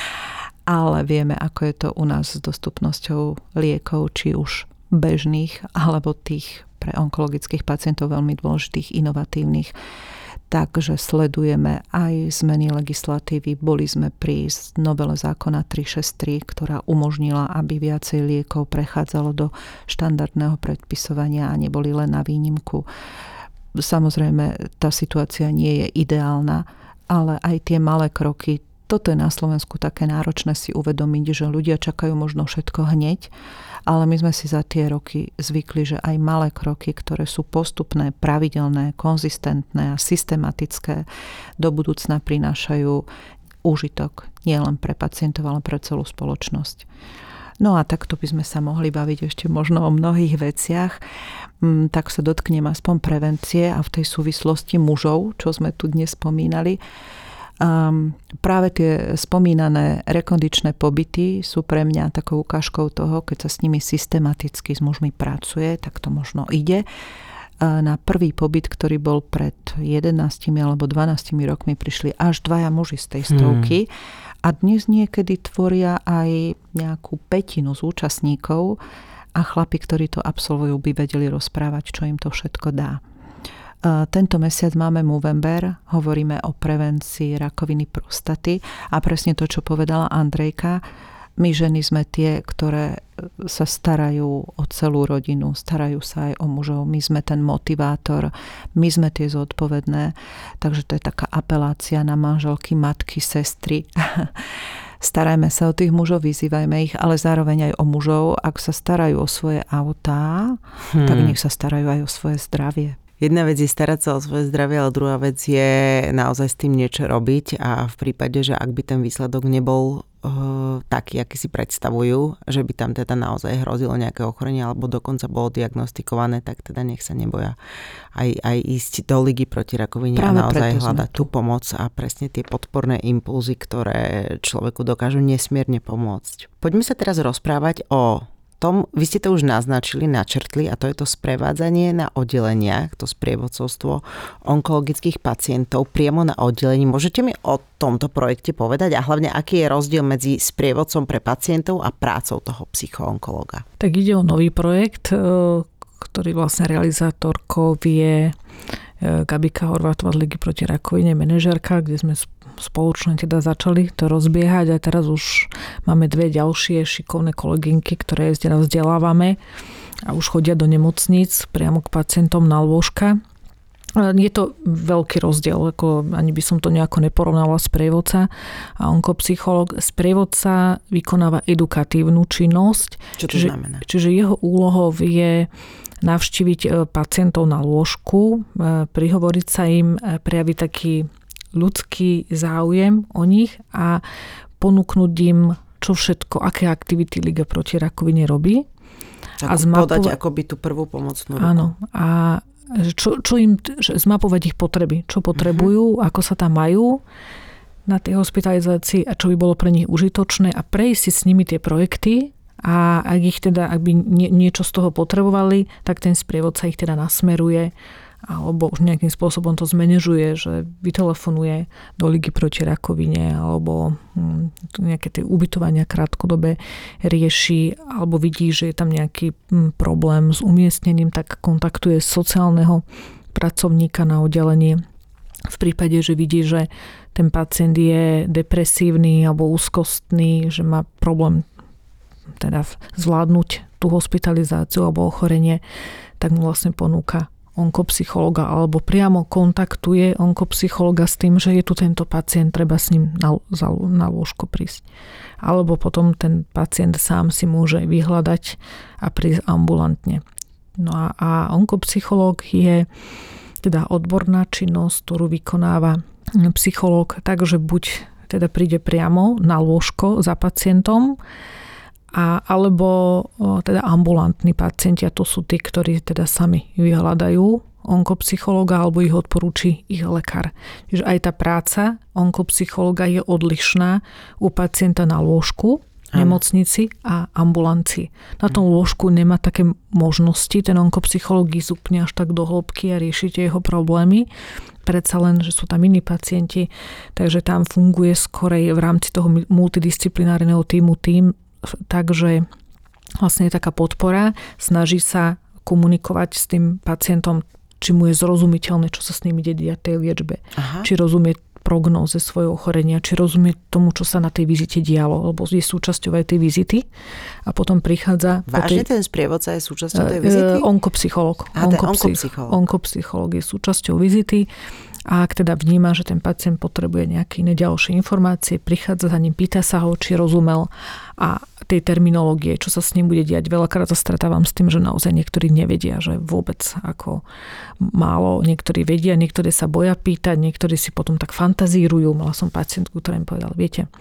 Speaker 2: ale vieme, ako je to u nás s dostupnosťou liekov, či už bežných alebo tých pre onkologických pacientov veľmi dôležitých, inovatívnych. Takže sledujeme aj zmeny legislatívy. Boli sme pri novele zákona 363, ktorá umožnila, aby viacej liekov prechádzalo do štandardného predpisovania a neboli len na výnimku. Samozrejme, tá situácia nie je ideálna, ale aj tie malé kroky, toto je na Slovensku také náročné si uvedomiť, že ľudia čakajú možno všetko hneď ale my sme si za tie roky zvykli, že aj malé kroky, ktoré sú postupné, pravidelné, konzistentné a systematické, do budúcna prinášajú úžitok nielen pre pacientov, ale pre celú spoločnosť. No a takto by sme sa mohli baviť ešte možno o mnohých veciach. Mm, tak sa dotknem aspoň prevencie a v tej súvislosti mužov, čo sme tu dnes spomínali. Um, práve tie spomínané rekondičné pobyty sú pre mňa takou ukážkou toho, keď sa s nimi systematicky s mužmi pracuje, tak to možno ide. Na prvý pobyt, ktorý bol pred 11 alebo 12 rokmi, prišli až dvaja muži z tej stovky. Hmm. A dnes niekedy tvoria aj nejakú petinu z účastníkov a chlapi, ktorí to absolvujú, by vedeli rozprávať, čo im to všetko dá. Tento mesiac máme Movember, hovoríme o prevencii rakoviny prostaty a presne to, čo povedala Andrejka, my ženy sme tie, ktoré sa starajú o celú rodinu, starajú sa aj o mužov. My sme ten motivátor, my sme tie zodpovedné. Takže to je taká apelácia na manželky, matky, sestry. *laughs* Starajme sa o tých mužov, vyzývajme ich, ale zároveň aj o mužov. Ak sa starajú o svoje autá, hmm. tak nech sa starajú aj o svoje zdravie.
Speaker 1: Jedna vec je starať sa o svoje zdravie, ale druhá vec je naozaj s tým niečo robiť a v prípade, že ak by ten výsledok nebol uh, taký, aký si predstavujú, že by tam teda naozaj hrozilo nejaké ochorenie alebo dokonca bolo diagnostikované, tak teda nech sa neboja aj, aj ísť do ligy proti rakovine Práve a naozaj hľadať tú pomoc a presne tie podporné impulzy, ktoré človeku dokážu nesmierne pomôcť. Poďme sa teraz rozprávať o tom, vy ste to už naznačili, načrtli a to je to sprevádzanie na oddeleniach, to sprievodcovstvo onkologických pacientov priamo na oddelení. Môžete mi o tomto projekte povedať a hlavne aký je rozdiel medzi sprievodcom pre pacientov a prácou toho psychoonkologa?
Speaker 3: Tak ide o nový projekt, e, ktorý vlastne realizátorkou je e, Gabika Horvátová z Ligy proti rakovine, manažerka, kde sme spoločne teda začali to rozbiehať a teraz už máme dve ďalšie šikovné kolegynky, ktoré teraz vzdelávame a už chodia do nemocníc priamo k pacientom na lôžka. Je to veľký rozdiel, ako ani by som to nejako neporovnala s prievodca a onkopsycholog. Sprievodca vykonáva edukatívnu činnosť.
Speaker 1: Čo to čiže, znamená?
Speaker 3: Čiže jeho úlohou je navštíviť e, pacientov na lôžku, e, prihovoriť sa im, e, prejaviť taký ľudský záujem o nich a ponúknuť im, čo všetko, aké aktivity Liga proti rakovine robí.
Speaker 1: Tak a zmapova- podať akoby tú prvú pomocnú ruku.
Speaker 3: Áno. A čo, čo im, zmapovať ich potreby, čo potrebujú, uh-huh. ako sa tam majú na tej hospitalizácii a čo by bolo pre nich užitočné a prejsť si s nimi tie projekty a ak ich teda, ak by nie, niečo z toho potrebovali, tak ten sprievodca ich teda nasmeruje alebo už nejakým spôsobom to zmenežuje, že vytelefonuje do ligy proti rakovine alebo hm, nejaké tie ubytovania krátkodobé rieši alebo vidí, že je tam nejaký hm, problém s umiestnením, tak kontaktuje sociálneho pracovníka na oddelenie. V prípade, že vidí, že ten pacient je depresívny alebo úzkostný, že má problém teda zvládnuť tú hospitalizáciu alebo ochorenie, tak mu vlastne ponúka onkopsychologa alebo priamo kontaktuje onkopsychologa s tým, že je tu tento pacient, treba s ním na, na lôžko prísť. Alebo potom ten pacient sám si môže vyhľadať a prísť ambulantne. No a, a onkopsychológ je teda odborná činnosť, ktorú vykonáva psychológ, takže buď teda príde priamo na lôžko za pacientom, a, alebo teda ambulantní pacienti, a to sú tí, ktorí teda sami vyhľadajú onkopsychologa alebo ich odporúči ich lekár. Čiže aj tá práca onkopsychologa je odlišná u pacienta na lôžku, nemocnici a ambulanci. Na tom lôžku nemá také možnosti ten onkopsycholog ísť úplne až tak do hĺbky a riešiť jeho problémy. Predsa len, že sú tam iní pacienti, takže tam funguje skorej v rámci toho multidisciplinárneho týmu tým, takže vlastne je taká podpora, snaží sa komunikovať s tým pacientom, či mu je zrozumiteľné, čo sa s nimi dedia tej liečbe. Aha. Či rozumie prognóze svojho ochorenia, či rozumie tomu, čo sa na tej vizite dialo, lebo je súčasťou aj tej vizity a potom prichádza...
Speaker 1: Vážne tej, ten sprievodca je súčasťou tej vizity?
Speaker 3: Uh, onkopsycholog.
Speaker 1: A, onkopsycholog.
Speaker 3: Onkopsycholog je súčasťou vizity a ak teda vníma, že ten pacient potrebuje nejaké iné ďalšie informácie, prichádza za ním, pýta sa ho, či rozumel a tej terminológie, čo sa s ním bude diať. Veľakrát sa stretávam s tým, že naozaj niektorí nevedia, že vôbec ako málo, niektorí vedia, niektorí sa boja pýtať, niektorí si potom tak fantazírujú. Mala som pacientku, ktorá im povedala, viete,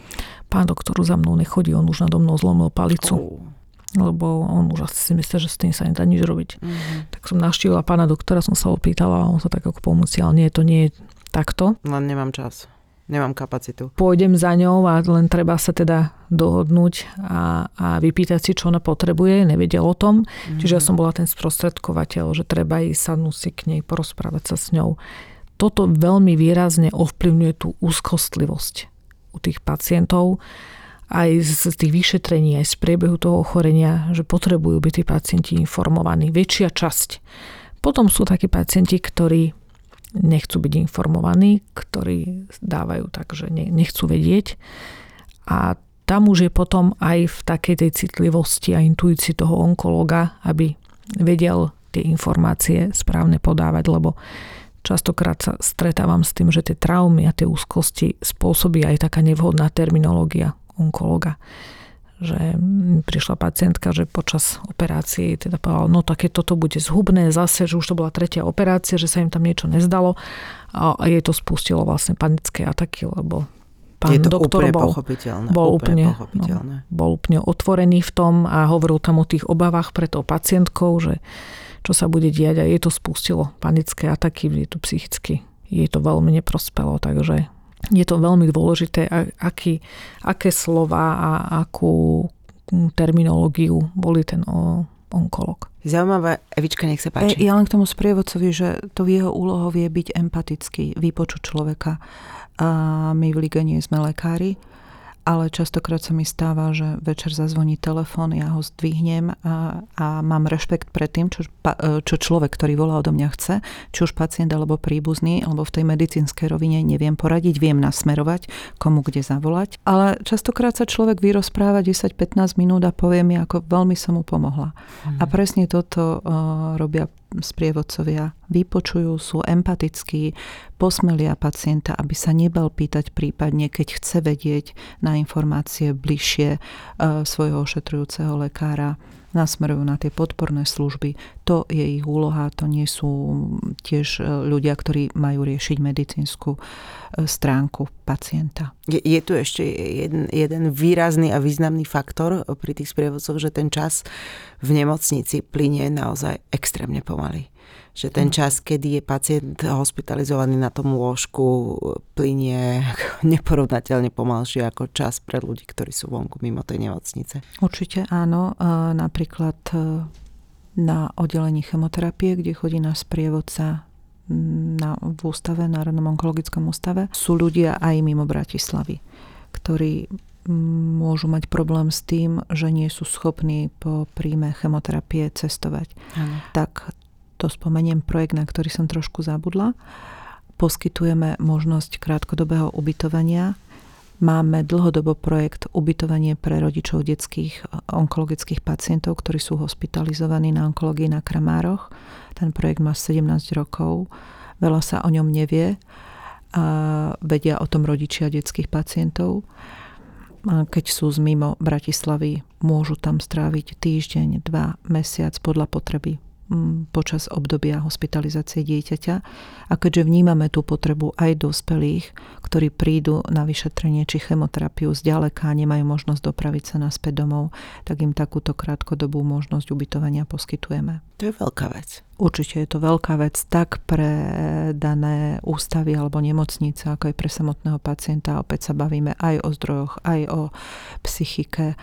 Speaker 3: pán doktor za mnou nechodí, on už nado mnou zlomil palicu. Oh lebo on už asi si myslí, že s tým sa nedá nič robiť. Mm-hmm. Tak som navštívila pána doktora, som sa opýtala a on sa tak ako pomúci, ale nie, to nie je takto.
Speaker 1: Len nemám čas. Nemám kapacitu.
Speaker 3: Pôjdem za ňou a len treba sa teda dohodnúť a, a vypýtať si, čo ona potrebuje. Nevedel o tom. Mm-hmm. Čiže ja som bola ten sprostredkovateľ, že treba ísť sadnúť si k nej, porozprávať sa s ňou. Toto veľmi výrazne ovplyvňuje tú úzkostlivosť u tých pacientov aj z tých vyšetrení, aj z priebehu toho ochorenia, že potrebujú byť tí pacienti informovaní. Väčšia časť. Potom sú takí pacienti, ktorí nechcú byť informovaní, ktorí dávajú tak, že nechcú vedieť. A tam už je potom aj v takej tej citlivosti a intuícii toho onkologa, aby vedel tie informácie správne podávať, lebo častokrát sa stretávam s tým, že tie traumy a tie úzkosti spôsobí aj taká nevhodná terminológia onkologa. Že prišla pacientka, že počas operácie teda povedala, no také toto bude zhubné zase, že už to bola tretia operácia, že sa im tam niečo nezdalo a jej to spustilo vlastne panické ataky, lebo
Speaker 1: pán je to
Speaker 3: doktor
Speaker 1: úplne
Speaker 3: bol,
Speaker 1: pochopiteľné.
Speaker 3: Bol
Speaker 1: úplne,
Speaker 3: úplne,
Speaker 1: pochopiteľné.
Speaker 3: No, bol úplne otvorený v tom a hovoril tam o tých obavách pre tou pacientkou, že čo sa bude diať a jej to spustilo panické ataky, je to psychicky, jej to veľmi neprospelo, takže je to veľmi dôležité, aký, aké slova a akú terminológiu boli ten onkolog.
Speaker 1: Zaujímavé, Evička, nech sa páči.
Speaker 2: E, ja len k tomu sprievodcovi, že to jeho úlohou je byť empatický, vypočuť človeka. A my v lige nie sme lekári, ale častokrát sa mi stáva, že večer zazvoní telefón, ja ho zdvihnem a, a mám rešpekt pred tým, čo, čo človek, ktorý volá odo mňa chce, či už pacient alebo príbuzný, alebo v tej medicínskej rovine neviem poradiť, viem nasmerovať, komu kde zavolať. Ale častokrát sa človek vyrozpráva 10-15 minút a povie mi, ako veľmi som mu pomohla. Hmm. A presne toto uh, robia sprievodcovia vypočujú, sú empatickí, posmelia pacienta, aby sa nebal pýtať prípadne, keď chce vedieť na informácie bližšie e, svojho ošetrujúceho lekára nasmerujú na tie podporné služby. To je ich úloha, to nie sú tiež e, ľudia, ktorí majú riešiť medicínsku e, stránku pacienta.
Speaker 1: Je, je tu ešte jeden, jeden výrazný a významný faktor pri tých sprievodcoch, že ten čas v nemocnici plinie naozaj extrémne pomaly že ten čas, kedy je pacient hospitalizovaný na tom lôžku, plinie *laughs* neporovnateľne pomalšie ako čas pre ľudí, ktorí sú vonku mimo tej nemocnice.
Speaker 2: Určite áno. Napríklad e, na oddelení chemoterapie, kde chodí náš sprievodca na, v ústave, Národnom onkologickom ústave, sú ľudia aj mimo Bratislavy, ktorí môžu mať problém s tým, že nie sú schopní po príjme chemoterapie cestovať. Ano. Tak to spomeniem projekt, na ktorý som trošku zabudla. Poskytujeme možnosť krátkodobého ubytovania. Máme dlhodobo projekt ubytovanie pre rodičov detských onkologických pacientov, ktorí sú hospitalizovaní na onkológii na Kramároch. Ten projekt má 17 rokov. Veľa sa o ňom nevie. A vedia o tom rodičia detských pacientov. Keď sú z mimo Bratislavy, môžu tam stráviť týždeň, dva, mesiac podľa potreby počas obdobia hospitalizácie dieťaťa. A keďže vnímame tú potrebu aj dospelých, ktorí prídu na vyšetrenie či chemoterapiu zďaleka a nemajú možnosť dopraviť sa naspäť domov, tak im takúto krátkodobú možnosť ubytovania poskytujeme.
Speaker 1: To je veľká vec.
Speaker 2: Určite je to veľká vec tak pre dané ústavy alebo nemocnice, ako aj pre samotného pacienta. Opäť sa bavíme aj o zdrojoch, aj o psychike.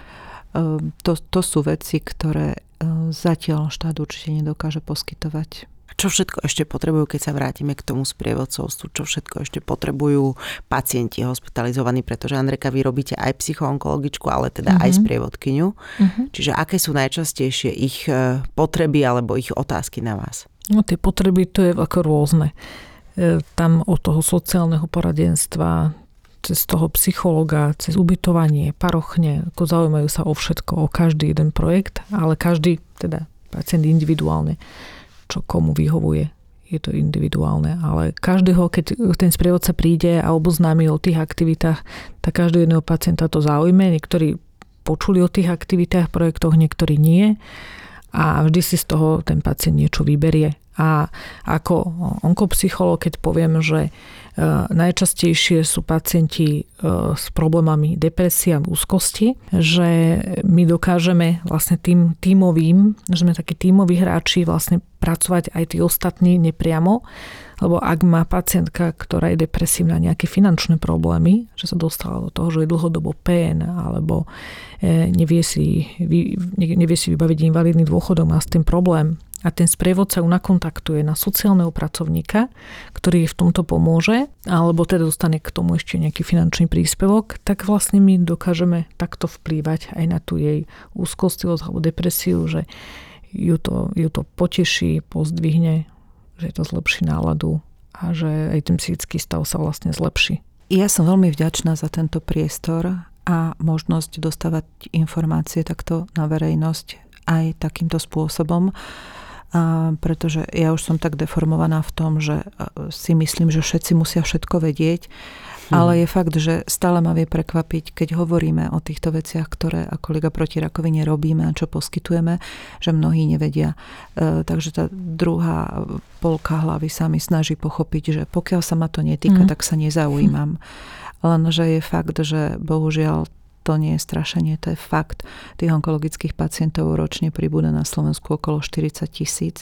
Speaker 2: Ehm, to, to sú veci, ktoré zatiaľ štát určite nedokáže poskytovať.
Speaker 1: Čo všetko ešte potrebujú, keď sa vrátime k tomu sprievodcovstvu? Čo všetko ešte potrebujú pacienti hospitalizovaní? Pretože Andreka, vy robíte aj psychoonkologičku, ale teda mm-hmm. aj mhm. sprievodkyňu. Mm-hmm. Čiže aké sú najčastejšie ich e, potreby alebo ich otázky na vás?
Speaker 3: No tie potreby to je ako rôzne. E, tam od toho sociálneho poradenstva, cez toho psychologa, cez ubytovanie, parochne, ako zaujímajú sa o všetko, o každý jeden projekt, ale každý, teda pacient individuálne, čo komu vyhovuje, je to individuálne, ale každého, keď ten sprievodca príde a oboznámi o tých aktivitách, tak každého jedného pacienta to zaujme. Niektorí počuli o tých aktivitách, projektoch, niektorí nie a vždy si z toho ten pacient niečo vyberie. A ako onkopsycholog, keď poviem, že E, najčastejšie sú pacienti e, s problémami depresie a úzkosti, že my dokážeme vlastne tým tímovým, že sme takí tímoví hráči vlastne pracovať aj tí ostatní nepriamo, lebo ak má pacientka, ktorá je depresívna, nejaké finančné problémy, že sa dostala do toho, že je dlhodobo PN alebo e, nevie si, nevie si vybaviť invalidný dôchodok, má s tým problém, a ten sprievodca ju nakontaktuje na sociálneho pracovníka, ktorý jej v tomto pomôže, alebo teda dostane k tomu ešte nejaký finančný príspevok, tak vlastne my dokážeme takto vplývať aj na tú jej úzkostlivosť alebo depresiu, že ju to, ju to poteší, pozdvihne, že to zlepší náladu a že aj ten psychický stav sa vlastne zlepší.
Speaker 2: Ja som veľmi vďačná za tento priestor a možnosť dostávať informácie takto na verejnosť aj takýmto spôsobom pretože ja už som tak deformovaná v tom, že si myslím, že všetci musia všetko vedieť Ale je fakt, že stále ma vie prekvapiť, keď hovoríme o týchto veciach, ktoré ako Liga proti rakovine robíme a čo poskytujeme, že mnohí nevedia. E, takže tá druhá polka hlavy sa mi snaží pochopiť, že pokiaľ sa ma to netýka, mm. tak sa nezaujímam. Lenže je fakt, že bohužiaľ to nie je strašenie, to je fakt. Tých onkologických pacientov ročne pribúda na Slovensku okolo 40 tisíc,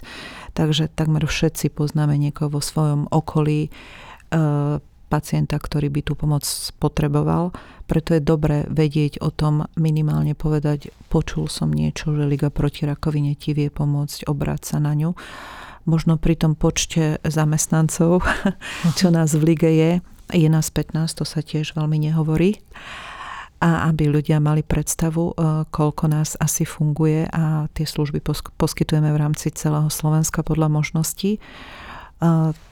Speaker 2: takže takmer všetci poznáme niekoho vo svojom okolí, e, pacienta, ktorý by tú pomoc potreboval. Preto je dobré vedieť o tom, minimálne povedať, počul som niečo, že Liga proti rakovine ti vie pomôcť, obrať sa na ňu. Možno pri tom počte zamestnancov, *laughs* čo nás v Lige je, je nás 15, to sa tiež veľmi nehovorí a aby ľudia mali predstavu, e, koľko nás asi funguje a tie služby poskytujeme v rámci celého Slovenska podľa možností, e,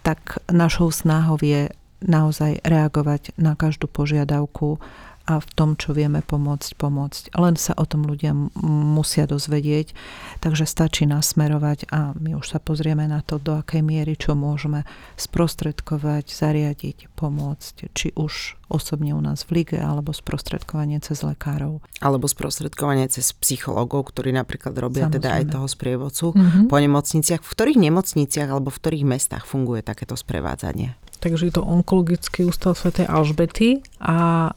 Speaker 2: tak našou snahou je naozaj reagovať na každú požiadavku a v tom, čo vieme pomôcť, pomôcť. Len sa o tom ľudia musia dozvedieť, takže stačí nasmerovať a my už sa pozrieme na to, do akej miery, čo môžeme sprostredkovať, zariadiť, pomôcť, či už osobne u nás v lige, alebo sprostredkovanie cez lekárov.
Speaker 1: Alebo sprostredkovanie cez psychológov, ktorí napríklad robia Samozrejme. teda aj toho sprievodcu mm-hmm. po nemocniciach. V ktorých nemocniciach alebo v ktorých mestách funguje takéto sprevádzanie?
Speaker 3: Takže je to onkologický ústav Sv. Alžbety a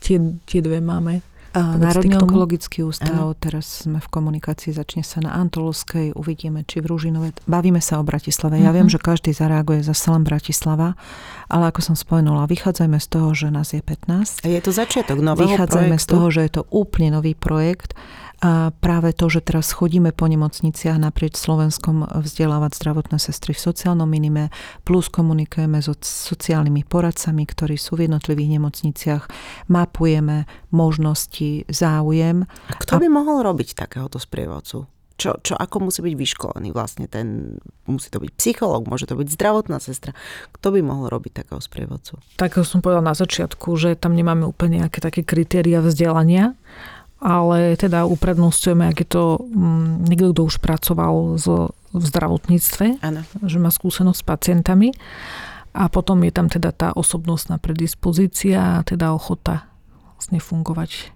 Speaker 3: tie, tie dve máme.
Speaker 2: Národný onkologický ústav, ano. teraz sme v komunikácii, začne sa na Antolovskej, uvidíme, či v Rúžinove. Bavíme sa o Bratislave. Ja uh-huh. viem, že každý zareaguje zase len Bratislava, ale ako som spomenula, vychádzajme z toho, že nás je 15.
Speaker 1: A je to začiatok nového
Speaker 2: Vychádzajme
Speaker 1: projektu.
Speaker 2: z toho, že je to úplne nový projekt a práve to, že teraz chodíme po nemocniciach naprieč Slovenskom vzdelávať zdravotné sestry v sociálnom minime, plus komunikujeme so sociálnymi poradcami, ktorí sú v jednotlivých nemocniciach, mapujeme možnosti, záujem.
Speaker 1: A kto by mohol robiť takéhoto sprievodcu? čo, čo ako musí byť vyškolený vlastne ten, musí to byť psychológ, môže to byť zdravotná sestra. Kto by mohol robiť takého sprievodcu?
Speaker 3: Tak som povedala na začiatku, že tam nemáme úplne nejaké také kritéria vzdelania, ale teda uprednostňujeme, ak je to mm, niekto, kto už pracoval z, v zdravotníctve, ano. že má skúsenosť s pacientami a potom je tam teda tá osobnostná predispozícia, teda ochota vlastne fungovať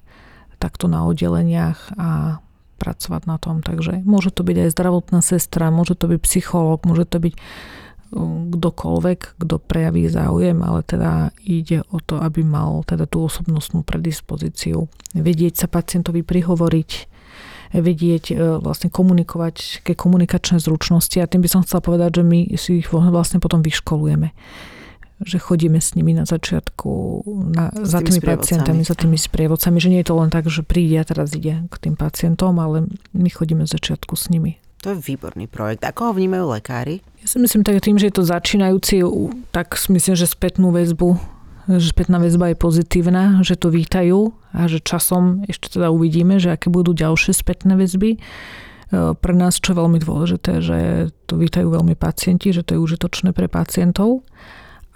Speaker 3: takto na oddeleniach a pracovať na tom. Takže môže to byť aj zdravotná sestra, môže to byť psychológ, môže to byť kdokoľvek, kto prejaví záujem, ale teda ide o to, aby mal teda tú osobnostnú predispozíciu. Vedieť sa pacientovi prihovoriť, vedieť e, vlastne komunikovať, ke komunikačné zručnosti a tým by som chcela povedať, že my si ich vlastne potom vyškolujeme že chodíme s nimi na začiatku na, za tými, tými pacientami, za tými sprievodcami, že nie je to len tak, že príde a teraz ide k tým pacientom, ale my chodíme z začiatku s nimi.
Speaker 1: To je výborný projekt. Ako ho vnímajú lekári?
Speaker 3: Ja si myslím tak tým, že je to začínajúci, tak myslím, že spätnú väzbu že spätná väzba je pozitívna, že to vítajú a že časom ešte teda uvidíme, že aké budú ďalšie spätné väzby. E, pre nás, čo je veľmi dôležité, že to vítajú veľmi pacienti, že to je užitočné pre pacientov.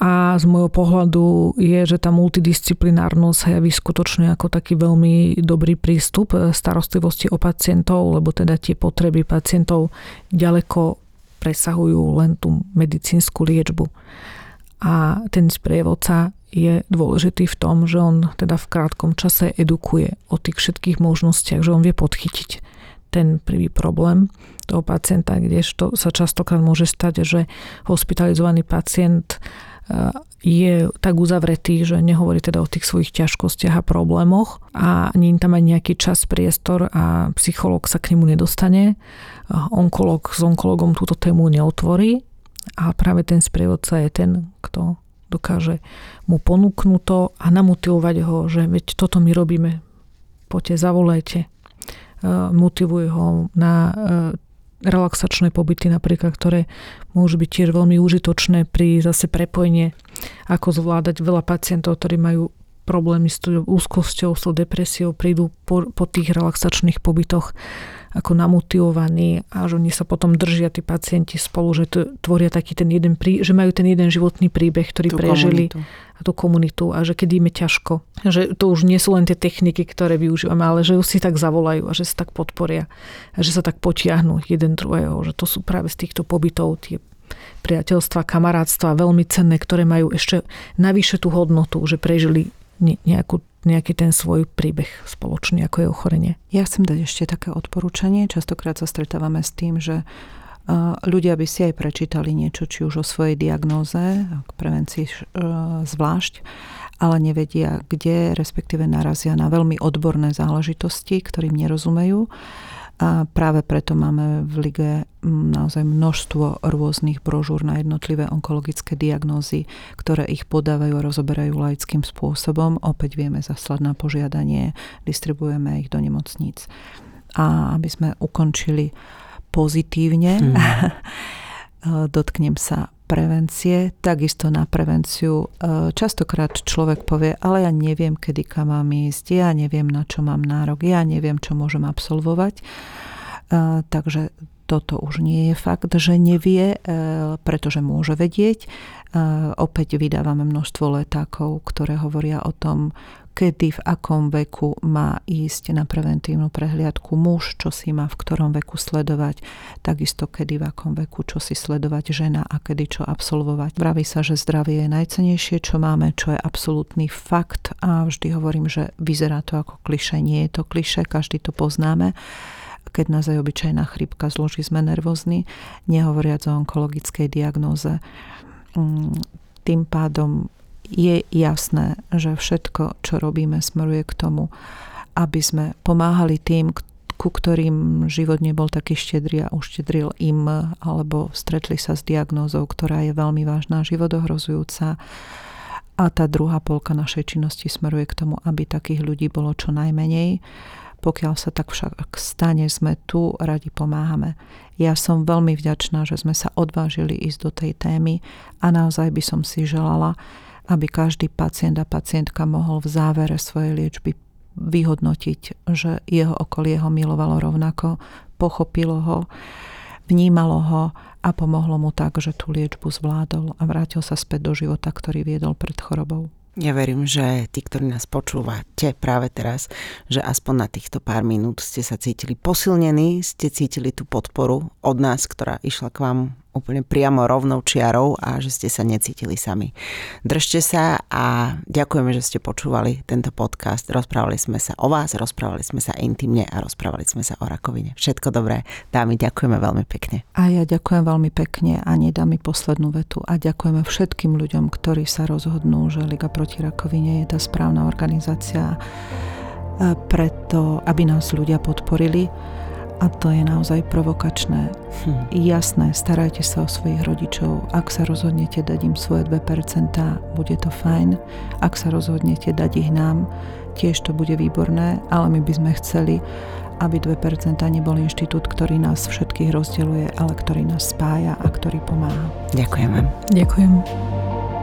Speaker 3: A z môjho pohľadu je, že tá multidisciplinárnosť sa javí skutočne ako taký veľmi dobrý prístup e, starostlivosti o pacientov, lebo teda tie potreby pacientov ďaleko presahujú len tú medicínsku liečbu. A ten sprievodca je dôležitý v tom, že on teda v krátkom čase edukuje o tých všetkých možnostiach, že on vie podchytiť ten prvý problém toho pacienta, kdežto sa častokrát môže stať, že hospitalizovaný pacient je tak uzavretý, že nehovorí teda o tých svojich ťažkostiach a problémoch a nie je tam aj nejaký čas, priestor a psychológ sa k nemu nedostane. Onkolog s onkologom túto tému neotvorí a práve ten sprievodca je ten, kto dokáže mu ponúknuť to a namotivovať ho, že veď toto my robíme, poďte, zavolajte. Motivuje ho na relaxačné pobyty napríklad, ktoré môžu byť tiež veľmi užitočné pri zase prepojenie, ako zvládať veľa pacientov, ktorí majú problémy s úzkosťou, s depresiou, prídu po, po tých relaxačných pobytoch ako namotivovaní a že oni sa potom držia tí pacienti spolu, že to tvoria taký ten jeden prí, že majú ten jeden životný príbeh, ktorý tú prežili komunitu. a tú komunitu a že keď im je ťažko. Že to už nie sú len tie techniky, ktoré využívame, ale že si tak zavolajú a že sa tak podporia a že sa tak potiahnú jeden druhého, že to sú práve z týchto pobytov tie priateľstva, kamarátstva veľmi cenné, ktoré majú ešte navyše tú hodnotu, že prežili nejakú, nejaký ten svoj príbeh spoločný, ako je ochorenie.
Speaker 2: Ja chcem dať ešte také odporúčanie. Častokrát sa stretávame s tým, že ľudia by si aj prečítali niečo, či už o svojej diagnóze, k prevencii zvlášť, ale nevedia, kde, respektíve narazia na veľmi odborné záležitosti, ktorým nerozumejú a práve preto máme v lige naozaj množstvo rôznych brožúr na jednotlivé onkologické diagnózy, ktoré ich podávajú a rozoberajú laickým spôsobom. Opäť vieme zaslať na požiadanie, distribuujeme ich do nemocníc. A aby sme ukončili pozitívne, hmm. *laughs* dotknem sa prevencie, takisto na prevenciu. E, častokrát človek povie, ale ja neviem, kedy kam mám ísť, ja neviem, na čo mám nárok, ja neviem, čo môžem absolvovať. E, takže toto už nie je fakt, že nevie, e, pretože môže vedieť. Opäť vydávame množstvo letákov, ktoré hovoria o tom, kedy, v akom veku má ísť na preventívnu prehliadku muž, čo si má v ktorom veku sledovať, takisto kedy, v akom veku, čo si sledovať žena a kedy čo absolvovať. Vraví sa, že zdravie je najcenejšie, čo máme, čo je absolútny fakt a vždy hovorím, že vyzerá to ako kliše. Nie je to kliše, každý to poznáme keď nás aj obyčajná chrypka zloží, sme nervózni, nehovoriac o onkologickej diagnóze. Mm, tým pádom je jasné, že všetko, čo robíme, smeruje k tomu, aby sme pomáhali tým, ku ktorým život nebol taký štedrý a uštedril im, alebo stretli sa s diagnózou, ktorá je veľmi vážna, životohrozujúca. A tá druhá polka našej činnosti smeruje k tomu, aby takých ľudí bolo čo najmenej. Pokiaľ sa tak však stane, sme tu, radi pomáhame. Ja som veľmi vďačná, že sme sa odvážili ísť do tej témy a naozaj by som si želala, aby každý pacient a pacientka mohol v závere svojej liečby vyhodnotiť, že jeho okolie ho milovalo rovnako, pochopilo ho, vnímalo ho a pomohlo mu tak, že tú liečbu zvládol a vrátil sa späť do života, ktorý viedol pred chorobou.
Speaker 1: Ja verím, že tí, ktorí nás počúvate práve teraz, že aspoň na týchto pár minút ste sa cítili posilnení, ste cítili tú podporu od nás, ktorá išla k vám úplne priamo rovnou čiarou a že ste sa necítili sami. Držte sa a ďakujeme, že ste počúvali tento podcast. Rozprávali sme sa o vás, rozprávali sme sa intimne a rozprávali sme sa o rakovine. Všetko dobré. Dámy, ďakujeme veľmi pekne.
Speaker 2: A ja ďakujem veľmi pekne a nedá mi poslednú vetu a ďakujeme všetkým ľuďom, ktorí sa rozhodnú, že Liga proti rakovine je tá správna organizácia preto, aby nás ľudia podporili a to je naozaj provokačné. Hm. Jasné, starajte sa o svojich rodičov. Ak sa rozhodnete dať im svoje 2%, bude to fajn. Ak sa rozhodnete dať ich nám, tiež to bude výborné, ale my by sme chceli, aby 2% nebol inštitút, ktorý nás všetkých rozdeluje, ale ktorý nás spája a ktorý pomáha.
Speaker 1: Ďakujem vám.
Speaker 3: Ďakujem.